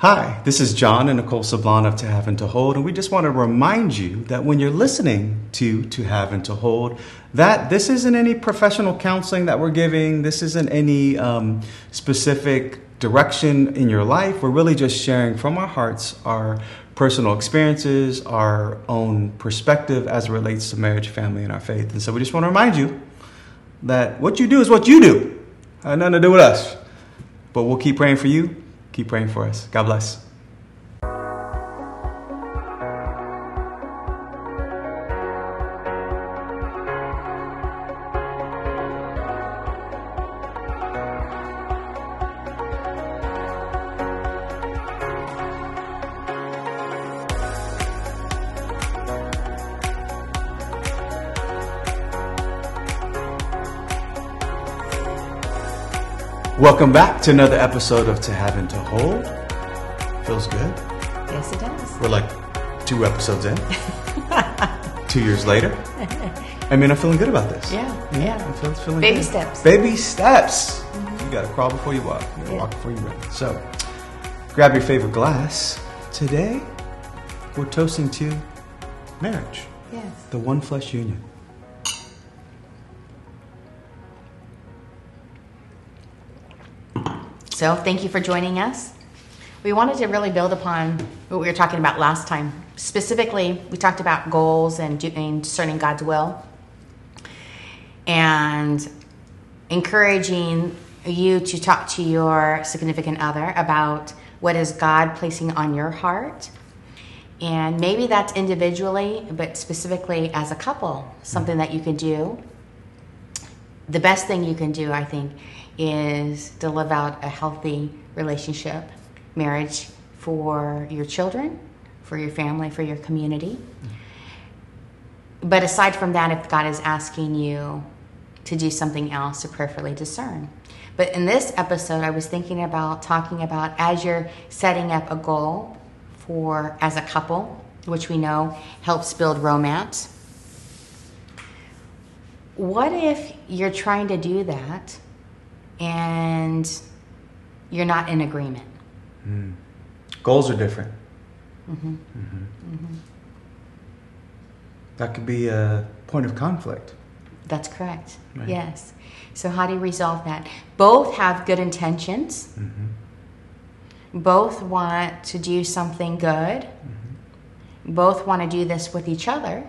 Hi, this is John and Nicole Sablon of To Have and To Hold, and we just want to remind you that when you're listening to To Have and To Hold, that this isn't any professional counseling that we're giving. This isn't any um, specific direction in your life. We're really just sharing from our hearts our personal experiences, our own perspective as it relates to marriage, family, and our faith. And so we just want to remind you that what you do is what you do. Had nothing to do with us. But we'll keep praying for you keep praying for us. God bless. Welcome back to another episode of To Have and To Hold. Feels good. Yes, it does. We're like two episodes in. two years later. I mean, I'm feeling good about this. Yeah, yeah. I'm feeling, feeling Baby good. steps. Baby steps. Mm-hmm. You got to crawl before you walk. You got to Yeah. walk before you run. So, grab your favorite glass. Today, we're toasting to marriage, Yes. the one flesh union. So, thank you for joining us. We wanted to really build upon what we were talking about last time. Specifically, we talked about goals and discerning God's will and encouraging you to talk to your significant other about what is God placing on your heart. And maybe that's individually, but specifically as a couple, something that you can do the best thing you can do, I think, is to live out a healthy relationship, marriage for your children, for your family, for your community. But aside from that, if God is asking you to do something else, to prayerfully discern. But in this episode, I was thinking about talking about as you're setting up a goal for as a couple, which we know helps build romance what if you're trying to do that and you're not in agreement? Goals are different. Mm-hmm. Mhm. That could be a point of conflict. That's correct. Right. Yes. So, how do you resolve that? Both have good intentions, Mm-hmm. both want to do something good, both want to do this with each other,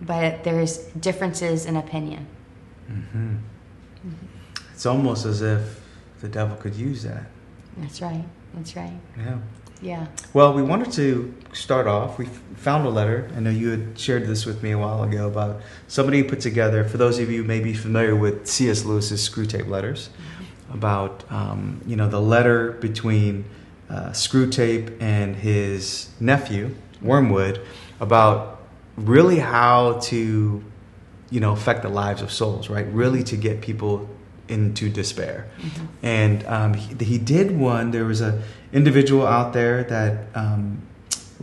but there's differences in opinion. Mm-hmm. It's almost as if the devil could use that. That's right. That's right. Yeah. Yeah. Well, we wanted to start off. We found a letter. I know you had shared this with me a while ago about somebody put together, for those of you who may be familiar with C.S. Lewis's Screwtape Letters, about um, you know the letter between uh, Screwtape and his nephew Wormwood about really how to you know affect the lives of souls, right? Really to get people into despair. And um, he, he did one. There was a individual out there that um,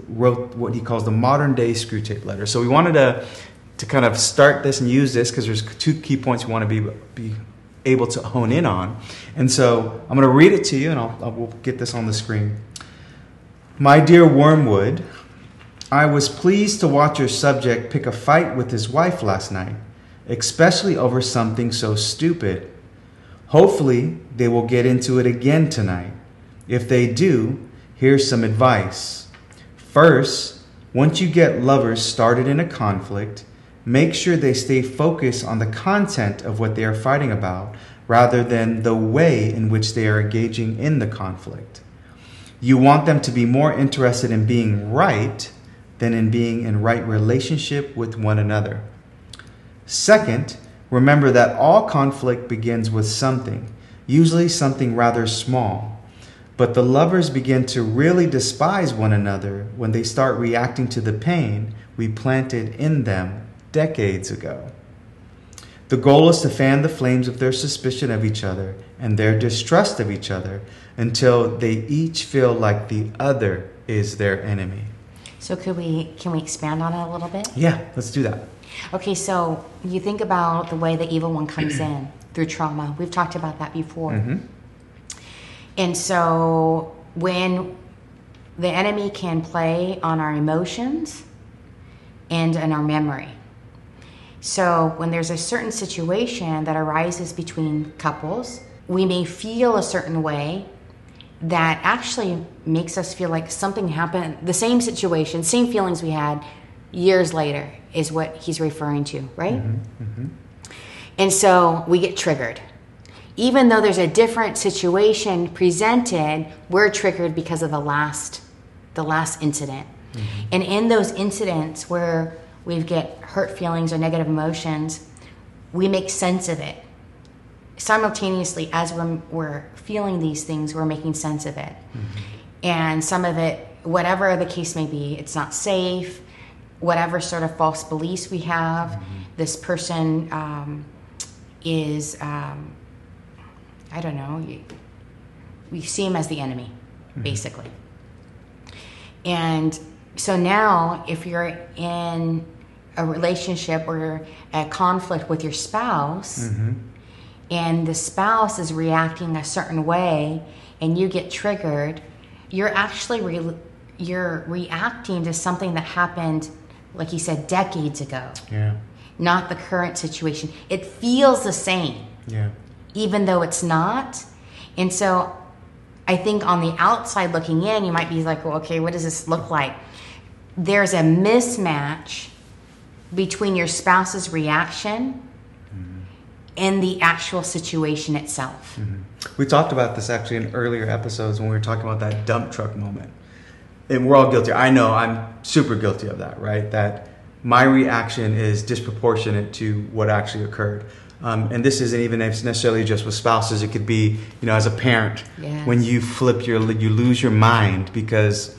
wrote what he calls the modern day Screwtape letter. So we wanted to to kind of start this and use this because there's two key points we want to be be able to hone in on. And so I'm going to read it to you, and I'll, I'll we'll get this on the screen. My dear Wormwood, I was pleased to watch your subject pick a fight with his wife last night, especially over something so stupid. Hopefully, they will get into it again tonight. If they do, here's some advice. First, once you get lovers started in a conflict, make sure they stay focused on the content of what they are fighting about rather than the way in which they are engaging in the conflict. You want them to be more interested in being right than in being in right relationship with one another. Second, remember that all conflict begins with something, usually something rather small. But the lovers begin to really despise one another when they start reacting to the pain we planted in them decades ago. The goal is to fan the flames of their suspicion of each other and their distrust of each other until they each feel like the other is their enemy. So could we can we expand on it a little bit? Yeah, let's do that. Okay, so you think about the way the evil one comes in through trauma. We've talked about that before. Mhm. And so when the enemy can play on our emotions and in our memory. So, when there's a certain situation that arises between couples, we may feel a certain way that actually makes us feel like something happened, the same situation, same feelings we had years later is what he's referring to, right? Mm-hmm, mm-hmm. And so we get triggered. Even though there's a different situation presented, we're triggered because of the last the last incident. Mm-hmm. And in those incidents where we get hurt feelings or negative emotions, we make sense of it. Simultaneously, as we're, we're feeling these things, we're making sense of it. And some of it, whatever the case may be, it's not safe, whatever sort of false beliefs we have, this person um, is, um, I don't know, you- we see him as the enemy, basically. And so now, if you're in a relationship or a conflict with your spouse, and the spouse is reacting a certain way, and you get triggered, you're actually re- you're reacting to something that happened, like you said, decades ago, Yeah. not the current situation. It feels the same Yeah. even though it's not. And so I think on the outside looking in, you might be like, well, okay, what does this look like? There's a mismatch between your spouse's reaction mm-hmm. and the actual situation itself. Mm-hmm. We talked about this actually in earlier episodes when we were talking about that dump truck moment. And we're all guilty. I know I'm super guilty of that, right? That my reaction is disproportionate to what actually occurred. Um, and this isn't even necessarily just with spouses. It could be, you know, as a parent, Yes. when you flip your, you lose your mind because,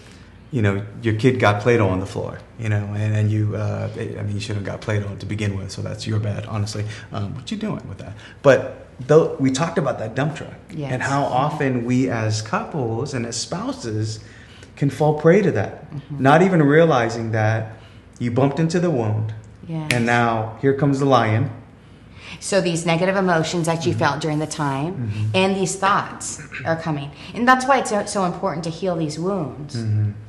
you know, your kid got Play-Doh on the floor, you know, and, and you, uh, I mean, you shouldn't have got Play-Doh to begin with, so that's your bad, honestly. Um, what you doing with that? But though we talked about that dump truck Yes. and how often we as couples and as spouses can fall prey to that, mm-hmm. not even realizing that you bumped into the wound, Yes. and now here comes the lion. So these negative emotions that you mm-hmm. felt during the time mm-hmm. and these thoughts are coming. And that's why it's so, so important to heal these wounds,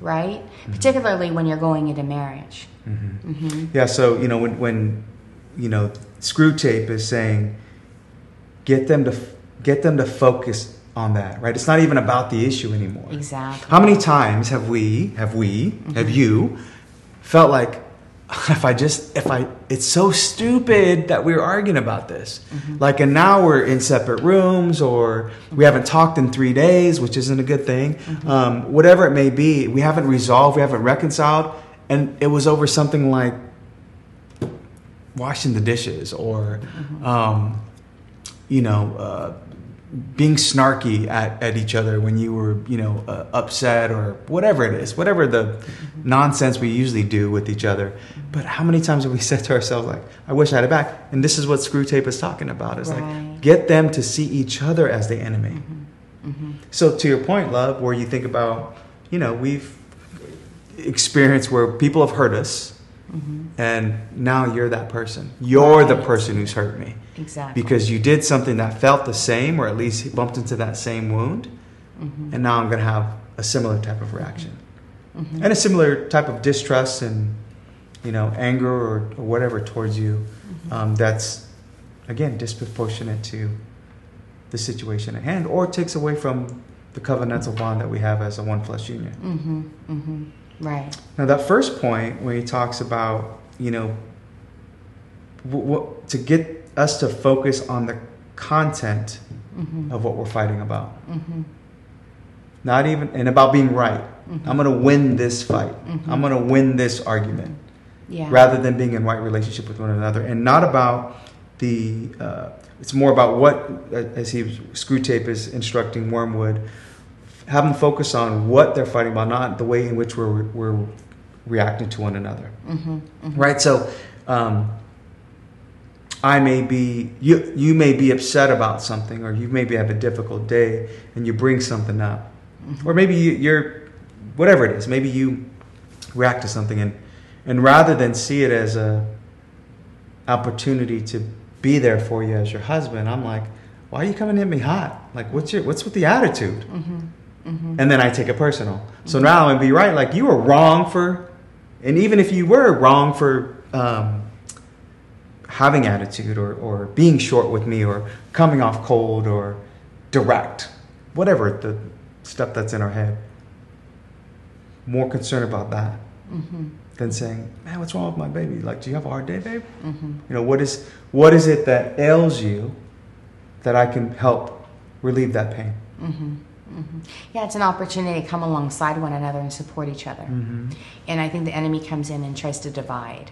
right? Particularly when you're going into marriage. Yeah, so you know when when you know Screwtape is saying get them to get them to focus on that, right? It's not even about the issue anymore. Exactly. How many times have we have we have you felt like if I just if I it's so stupid that we're arguing about this. Like and now we're in separate rooms or we haven't talked in 3 days, which isn't a good thing. Um, whatever it may be, we haven't resolved, we haven't reconciled and it was over something like washing the dishes or um, you know uh, being snarky at, at each other when you were you know uh, upset or whatever it is whatever the nonsense we usually do with each other. But how many times have we said to ourselves like i wish i had it back and this is what Screwtape is talking about is Right. like get them to see each other as the enemy. So to your point love where you think about you know we've experienced where people have hurt us and now you're that person. You're the person who's hurt me. Exactly. because you did something that felt the same or at least bumped into that same wound. And now i'm going to have a similar type of reaction. And a similar type of distrust and you know anger or, or whatever towards you um, that's again disproportionate to the situation at hand or takes away from the covenantal bond that we have as a one flesh union. Mm-hmm. Mm-hmm. Right. now that first point when he talks about you know w- w- to get us to focus on the content Mm-hmm. of what we're fighting about Mm-hmm. not even and about being right Mhm. i'm going to win this fight Mhm. i'm going to win this argument Yeah. rather than being in right relationship with one another and not about the uh, it's more about what uh, as he Screwtape is instructing wormwood have them focus on what they're fighting about not the way in which we're, we're reacting to one another. Mm-hmm. Mm-hmm. right? So um, i may be you you may be upset about something or you maybe have a difficult day and you bring something up. Or maybe you, you're whatever it is maybe you react to something and and rather than see it as a opportunity to be there for you as your husband i'm like why are you coming at me hot? Like what's your what's with the attitude Mm-hmm. and then I take it personal. So now I'm be right, like you were wrong for, and even if you were wrong for um, having attitude or, or being short with me or coming off cold or direct, whatever the stuff that's in our head, more concerned about that than saying, "Man, what's wrong with my baby? Like, do you have a hard day, babe? You know, what is what is it that ails you that I can help relieve that pain?" Mm-hmm. Yeah, it's an opportunity to come alongside one another and support each other. Mm-hmm. And I think the enemy comes in and tries to divide.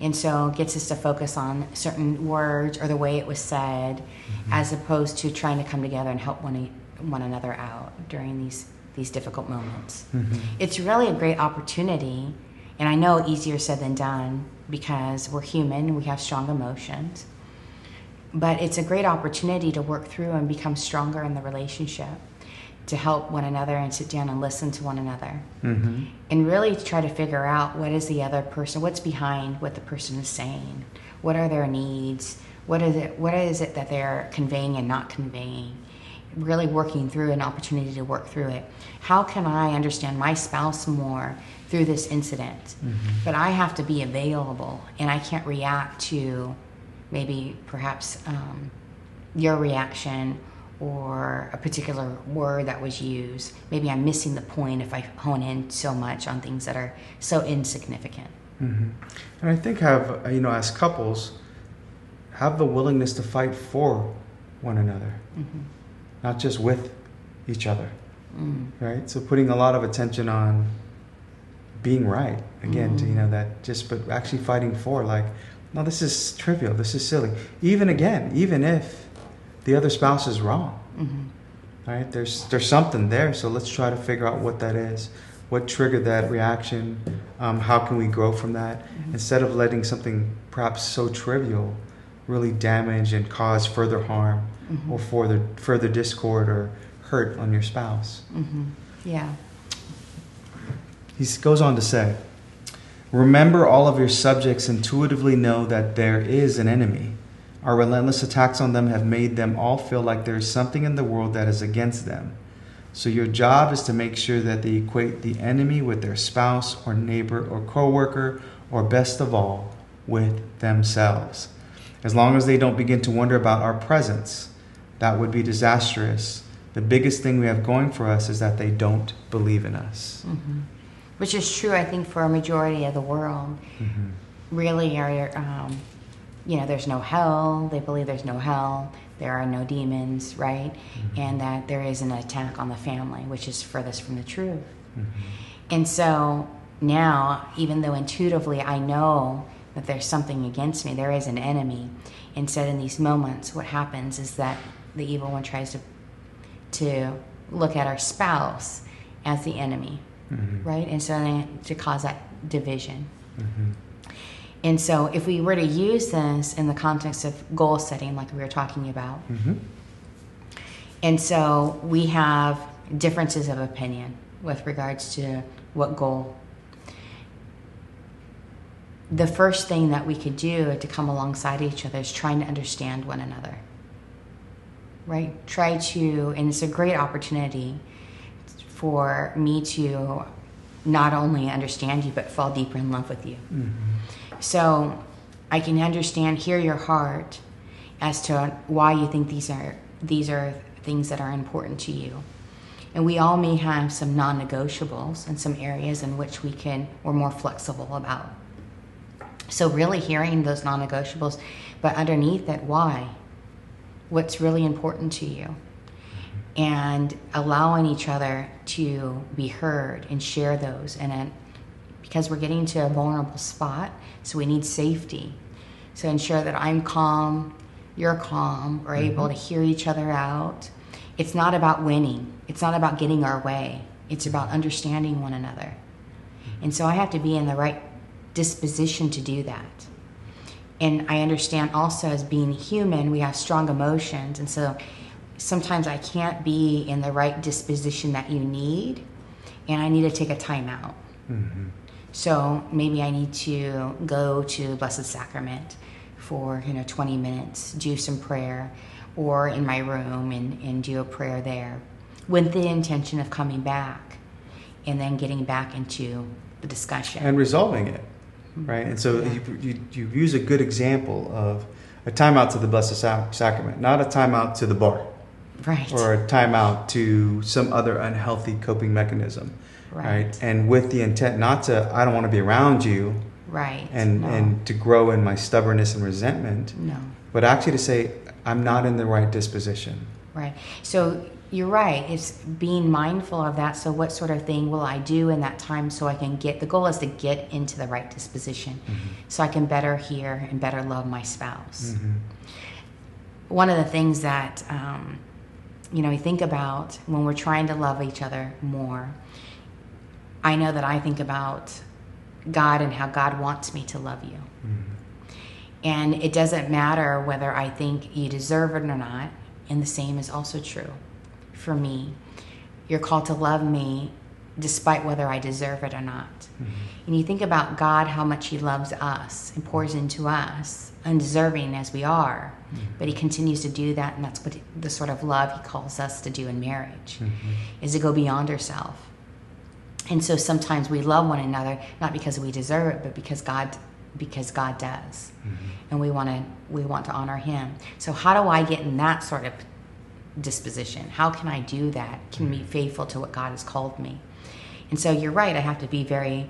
And so gets us to focus on certain words or the way it was said, mm-hmm. as opposed to trying to come together and help one, one another out during these, these difficult moments. It's really a great opportunity, and I know easier said than done because we're human, we have strong emotions. But it's a great opportunity to work through and become stronger in the relationship, to help one another and sit down and listen to one another. Mm-hmm. And really try to figure out what is the other person, what's behind what the person is saying, what are their needs, what is it, what is it that they're conveying and not conveying. Really working through an opportunity to work through it. How can I understand my spouse more through this incident? But I have to be available and I can't react to maybe perhaps um, your reaction or a particular word that was used. Maybe I'm missing the point if I hone in so much on things that are so insignificant. Mm-hmm. And I think have you know as couples have the willingness to fight for one another, not just with each other, Mm. right? So putting a lot of attention on being right again, to, you know that just but actually fighting for like, no, this is trivial, this is silly. Even again, even if the other spouse is wrong, Mhm. right? There's there's something there, so let's try to figure out what that is. What triggered that reaction? Um, how can we grow from that instead of letting something perhaps so trivial really damage and cause further harm or further further discord or hurt on your spouse? Mhm. Yeah. He goes on to say, Remember, all of your subjects intuitively know that there is an enemy. Our relentless attacks on them have made them all feel like there is something in the world that is against them. So, your job is to make sure that they equate the enemy with their spouse or neighbor or coworker, or best of all, with themselves. As long as they don't begin to wonder about our presence, that would be disastrous. The biggest thing we have going for us is that they don't believe in us. hmm Which is true, I think, for a majority of the world. Mhm. Really, are um, you know, there's no hell. They believe there's no hell. There are no demons, right? Mm-hmm. And that there is an attack on the family, which is furthest from the truth. Mm-hmm. And so now, even though intuitively I know that there's something against me, there is an enemy. Instead, in these moments, what happens is that the evil one tries to to look at our spouse as the enemy, Mhm. right? And so to cause that division. Mm-hmm. And so, if we were to use this in the context of goal setting, like we were talking about, Mhm. and so we have differences of opinion with regards to what goal. The first thing that we could do to come alongside each other is trying to understand one another. Right? Try to, and it's a great opportunity for me to not only understand you, but fall deeper in love with you. Mhm. So I can understand, hear your heart as to why you think these are these are things that are important to you. And we all may have some non-negotiables and some areas in which we can we're more flexible about. So really hearing those non-negotiables, but underneath it, why? What's really important to you? And allowing each other to be heard and share those and then because we're getting to a vulnerable spot, so we need safety. So ensure that I'm calm, you're calm, we're able to hear each other out. It's not about winning, it's not about getting our way, it's about understanding one another. And so I have to be in the right disposition to do that. And I understand also as being human, we have strong emotions. And so sometimes I can't be in the right disposition that you need, and I need to take a time out. Mhm. So maybe I need to go to the Blessed Sacrament for you know 20 minutes, do some prayer, or in my room and, and do a prayer there. with the intention of coming back and then getting back into the discussion. and resolving it, mm-hmm. right? And so Yeah. you, you, you use a good example of a timeout to the Blessed Sac- Sacrament, not a timeout to the bar right. or a timeout to some other unhealthy coping mechanism, right? right. And with the intent not to, I don't want to be around you, Right. and no. and to grow in my stubbornness and resentment, no. but actually to say I'm not in the right disposition. Right. So you're right. It's being mindful of that. So what sort of thing will I do in that time so I can get the goal is to get into the right disposition so I can better hear and better love my spouse. Mhm. One of the things that um, you know we think about when we're trying to love each other more, I know that I think about God and how God wants me to love you. Mm-hmm. And it doesn't matter whether I think you deserve it or not. And the same is also true for me. You're called to love me despite whether I deserve it or not. Mm-hmm. And you think about God, how much He loves us and pours into us, undeserving as we are. Mm-hmm. But He continues to do that, and that's what the sort of love He calls us to do in marriage, is to go beyond ourselves. And so sometimes we love one another not because we deserve it, but because God because God does. Mm-hmm. And we want to we want to honor him. So how do I get in that sort of disposition? How can I do that? Can be mm-hmm. faithful to what God has called me. And so you're right, I have to be very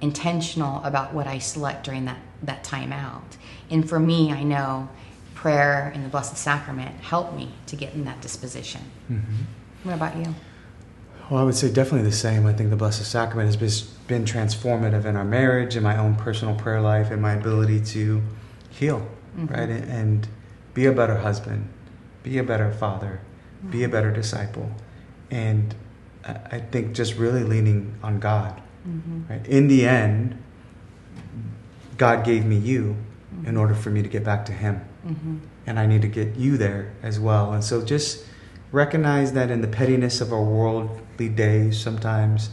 intentional about what I select during that that time out. And for me, I know prayer and the Blessed Sacrament help me to get in that disposition. Mm-hmm. What about you? Well, I would say definitely the same. I think the Blessed Sacrament has been- transformative in our marriage, in my own personal prayer life, and my ability to heal, mm-hmm. right? And, and be a better husband, be a better father, be a better disciple. And I I think just really leaning on God, mm-hmm. right? In the end, God gave me you mm-hmm. in order for me to get back to Him Mm-hmm. and I need to get you there as well. And so just recognize that in the pettiness of our days, sometimes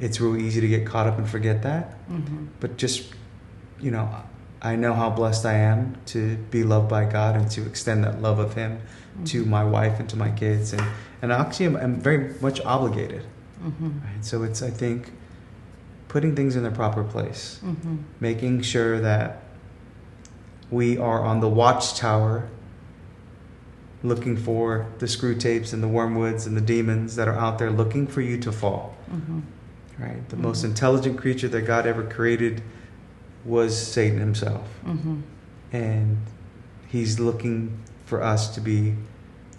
it's real easy to get caught up and forget that. Mm-hmm. But just, you know, I know how blessed I am to be loved by God and to extend that love of Him to my wife and to my kids. And, and actually, I'm, I'm very much obligated. Mm-hmm. Right? So it's, I think, putting things in their proper place Mm-hmm. making sure that we are on the watchtower looking for the Screwtapes and the wormwoods and the demons that are out there looking for you to fall. Mm-hmm. right? The most intelligent creature that god ever created was satan himself. Mm-hmm. and he's looking for us to be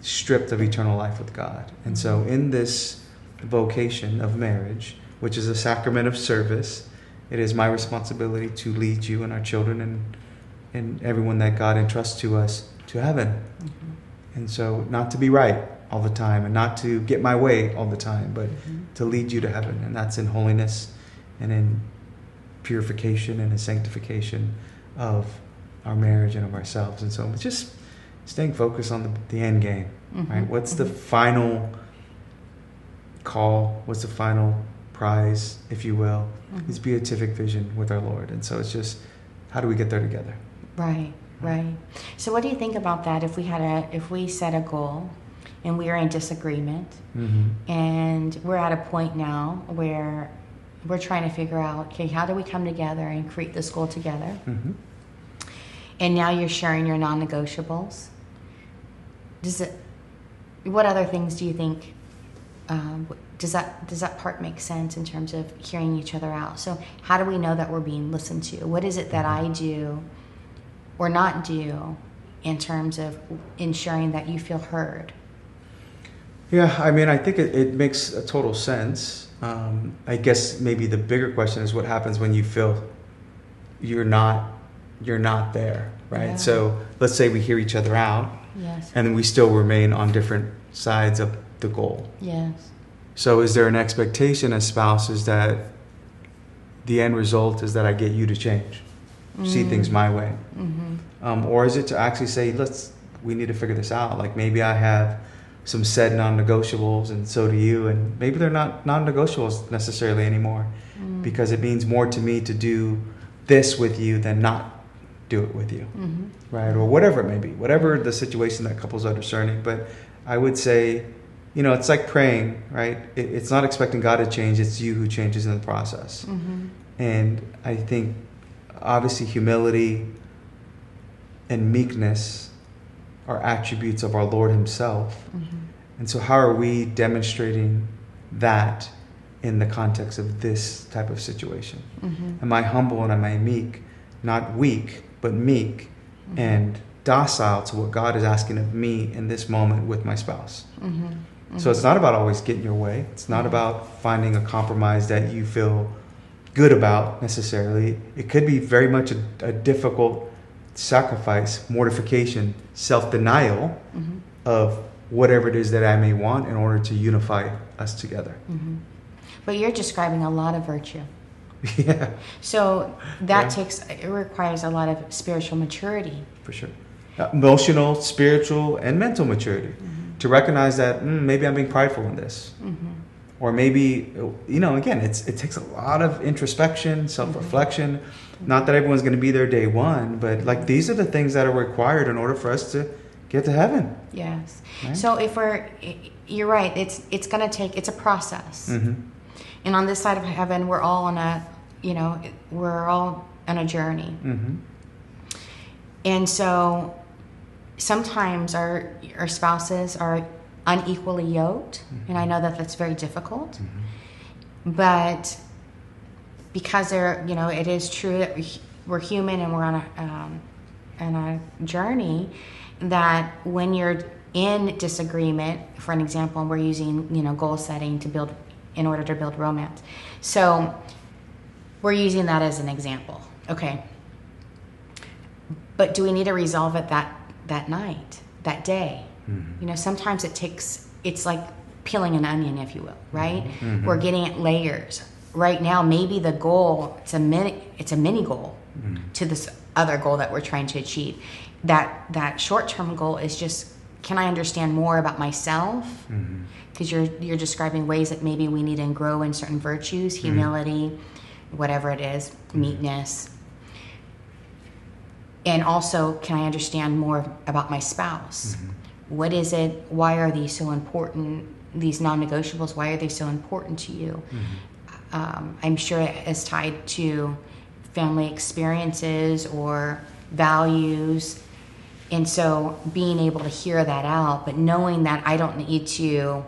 stripped of eternal life with god. And so in this vocation of marriage which is a sacrament of service it is my responsibility to lead you and our children and and everyone that god entrusts to us to heaven. Mm-hmm. And so not to be right all the time and not to get my way all the time but to lead you to heaven. And that's in holiness and in purification and in sanctification of our marriage and of ourselves. And so it's just staying focused on the, the end game right? Mhm, what's the mhm. final call? What's the final prize if you will? Mhm. is beatific vision with our lord. And so it's just how do we get there together? Right, right. So, what do you think about that? If we had a, if we set a goal, and we are in disagreement, mm-hmm. and we're at a point now where we're trying to figure out, okay, how do we come together and create this goal together? Mm-hmm. And now you're sharing your non-negotiables. Does it? What other things do you think? Um, does that does that part make sense in terms of hearing each other out? So how do we know that we're being listened to? What is it that I do, or not do, in terms of ensuring that you feel heard? Yeah, I mean, I think it, it makes a total sense. Um, I guess maybe the bigger question is what happens when you feel you're not you're not there, right? Yeah. So let's say we hear each other out, Yes. and we still remain on different sides of the goal. Yes. So is there an expectation as spouses that the end result is that I get you to change, see things my way? Mm-hmm. um, or is it to actually say let's we need to figure this out like maybe i have some said non-negotiables and so do you and maybe they're not non-negotiables necessarily anymore Mm. because it means more to me to do this with you than not do it with you Mm-hmm. right or whatever it may be whatever the situation that couples are discerning but i would say you know, it's like praying, right? It, it's not expecting God to change; it's you who changes in the process. Mm-hmm. And I think, obviously, humility and meekness are attributes of our Lord Himself. Mm-hmm. And so, how are we demonstrating that in the context of this type of situation? Mm-hmm. Am I humble and am I meek? Not weak, but meek Mm-hmm. and docile to what God is asking of me in this moment with my spouse. Mm-hmm. So it's not about always getting your way. It's not about finding a compromise that you feel good about necessarily. It could be very much a, a difficult sacrifice, mortification, self denial Mm-hmm. of whatever it is that I may want in order to unify us together. Mm-hmm. But you're describing a lot of virtue. yeah, So that Yeah. takes it requires a lot of spiritual maturity. for sure. Uh, Emotional, spiritual, and mental maturity to recognize that mm, maybe I'm being prideful in this. Mm-hmm. Or maybe you know again it's it takes a lot of introspection self-reflection not that everyone's going to be there day one but like these are the things that are required in order for us to get to heaven Yes. Right. So if we're, you're right. It's it's going to take. It's a process. mm-hmm. And on this side of heaven, we're all on a, you know, we're all on a journey. Mm-hmm. And so sometimes our our spouses are unequally yoked, and I know that that's very difficult. But because they're, you know, it is true that we- we're human and we're on a um, on a journey. That when you're in disagreement, for an example, we're using you know goal setting to build in order to build romance. So we're using that as an example. Okay. But do we need to resolve it that that night, that day? Mm-hmm. You know, sometimes it takes it's like peeling an onion, if you will, right? Mhm. We're getting at layers. Right now, maybe the goal it's a mini it's a mini goal Mm-hmm. to this other goal that we're trying to achieve. That that short term goal is just can I understand more about myself? Mm-hmm. Because you're you're describing ways that maybe we need to grow in certain virtues, humility, whatever it is, meekness. And also, can I understand more about my spouse? What is it? Why are these so important? These non negotiables, why are they so important to you? Um, I'm sure it is tied to family experiences or values. And so being able to hear that out, but knowing that I don't need to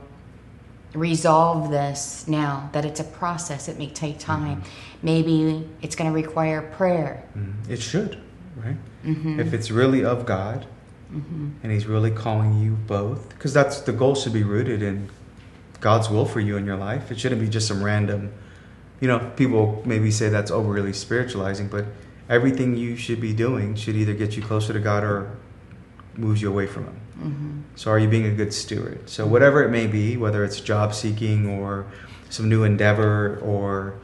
resolve this now, that it's a process, it may take time. Maybe it's going to require prayer. Mm-hmm. it should right Mm-hmm. if it's really of god and he's really calling you both? Because that's the goal should be rooted in god's will for you in your life. It shouldn't be just some random you know people maybe say that's overly spiritualizing but everything you should be doing should either get you closer to god or moves you away from him. Mm-hmm. so are you being a good steward? So whatever it may be whether it's job seeking or some new endeavor or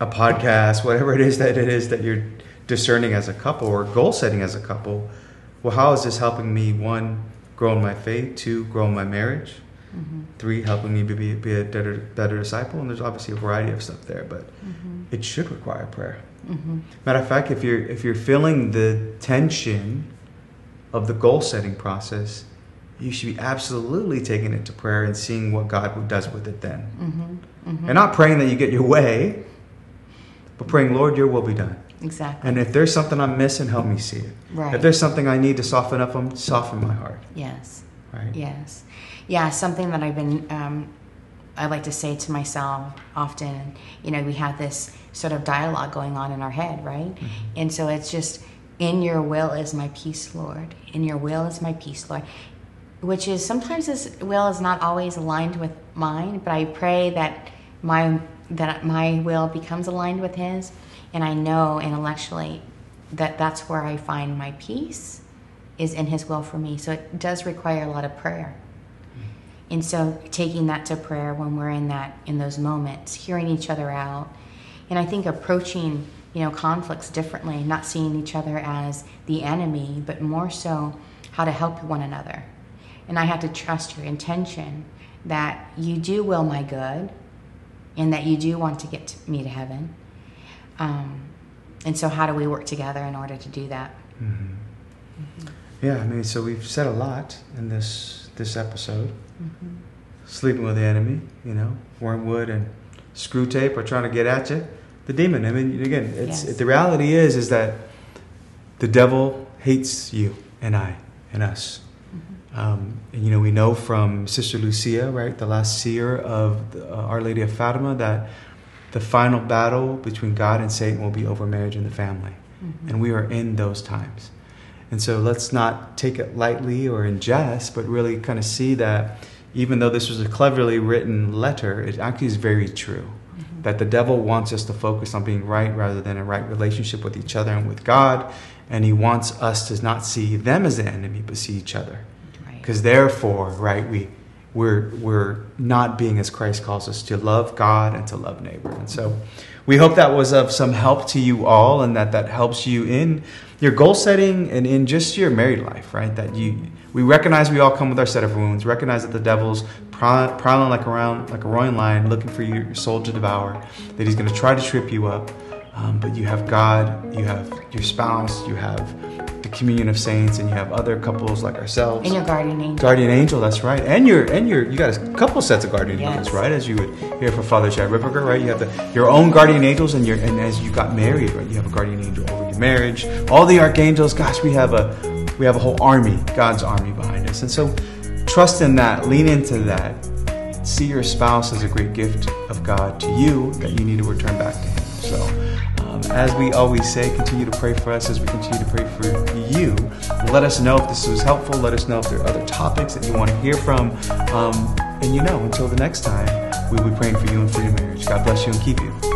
a podcast whatever it is that it is that you're discerning as a couple or goal setting as a couple well how is this helping me one grow in my faith two grow in my marriage Mm-hmm. three helping me be, be a better, better disciple and there's obviously a variety of stuff there but Mm-hmm. it should require prayer Mm-hmm. matter of fact if you're if you're feeling the tension of the goal setting process you should be absolutely taking it to prayer and seeing what god does with it then Mm-hmm. Mm-hmm. and not praying that you get your way but praying lord your will be done Exactly. and if there's something i'm missing help me see it Right. if there's something i need to soften up on soften my heart yes. right Yes. Yeah, something that I've been, um, I like to say to myself often, you know, we have this sort of dialogue going on in our head, right? And so it's just, in your will is my peace, Lord. In your will is my peace, Lord. Which is sometimes this will is not always aligned with mine, but I pray that my that my will becomes aligned with His, and I know intellectually that that's where I find my peace is in His will for me. So it does require a lot of prayer. And so taking that to prayer when we're in that in those moments, hearing each other out, and I think approaching you know conflicts differently, not seeing each other as the enemy, but more so how to help one another. And I have to trust your intention that you do will my good, and that you do want to get to me to heaven. Um, and so, how do we work together in order to do that? Mhm. yeah i mean so we've said a lot in this this episode sleeping with the enemy, you know, wormwood and Screwtape are trying to get at you. The demon. I mean, again, it's Yes. the reality is is that the devil hates you and I and us. Um, and you know, we know from Sister Lucia, right, the last seer of the, uh, Our Lady of Fatima, that the final battle between God and Satan will be over marriage and the family. Mm-hmm. And we are in those times. And so let's not take it lightly or in jest, but really kind of see that even though this was a cleverly written letter, it actually is very true. Mm-hmm. That the devil wants us to focus on being right rather than a right relationship with each other and with God. And he wants us to not see them as the enemy, but see each other. Right. Because therefore, right, we we're we're not being as Christ calls us to love God and to love neighbor. And so we hope that was of some help to you all and that that helps you in your goal setting and in just your married life, right? That you we recognize we all come with our set of wounds. Recognize that the devil's prowling like around like a roaring lion, looking for your soul to devour. That he's going to try to trip you up. Um, but you have God, you have your spouse, you have the communion of saints, and you have other couples like ourselves. And your guardian angel. Guardian angel, that's right. And your and your you got a couple sets of guardian Yes. angels, right? As you would hear from Father Chad Ripperger, right? You have the, your own guardian angels, and your and as you got married, right? You have a guardian angel over your marriage. All the archangels, gosh, we have a we have a whole army, God's army behind us, and so trust in that, lean into that. See your spouse as a great gift of God to you that you need to return back to Him. So, um, as we always say, continue to pray for us as we continue to pray for you. Let us know if this was helpful. Let us know if there are other topics that you want to hear from. Um, and you know, until the next time, we'll be praying for you and for your marriage. God bless you and keep you.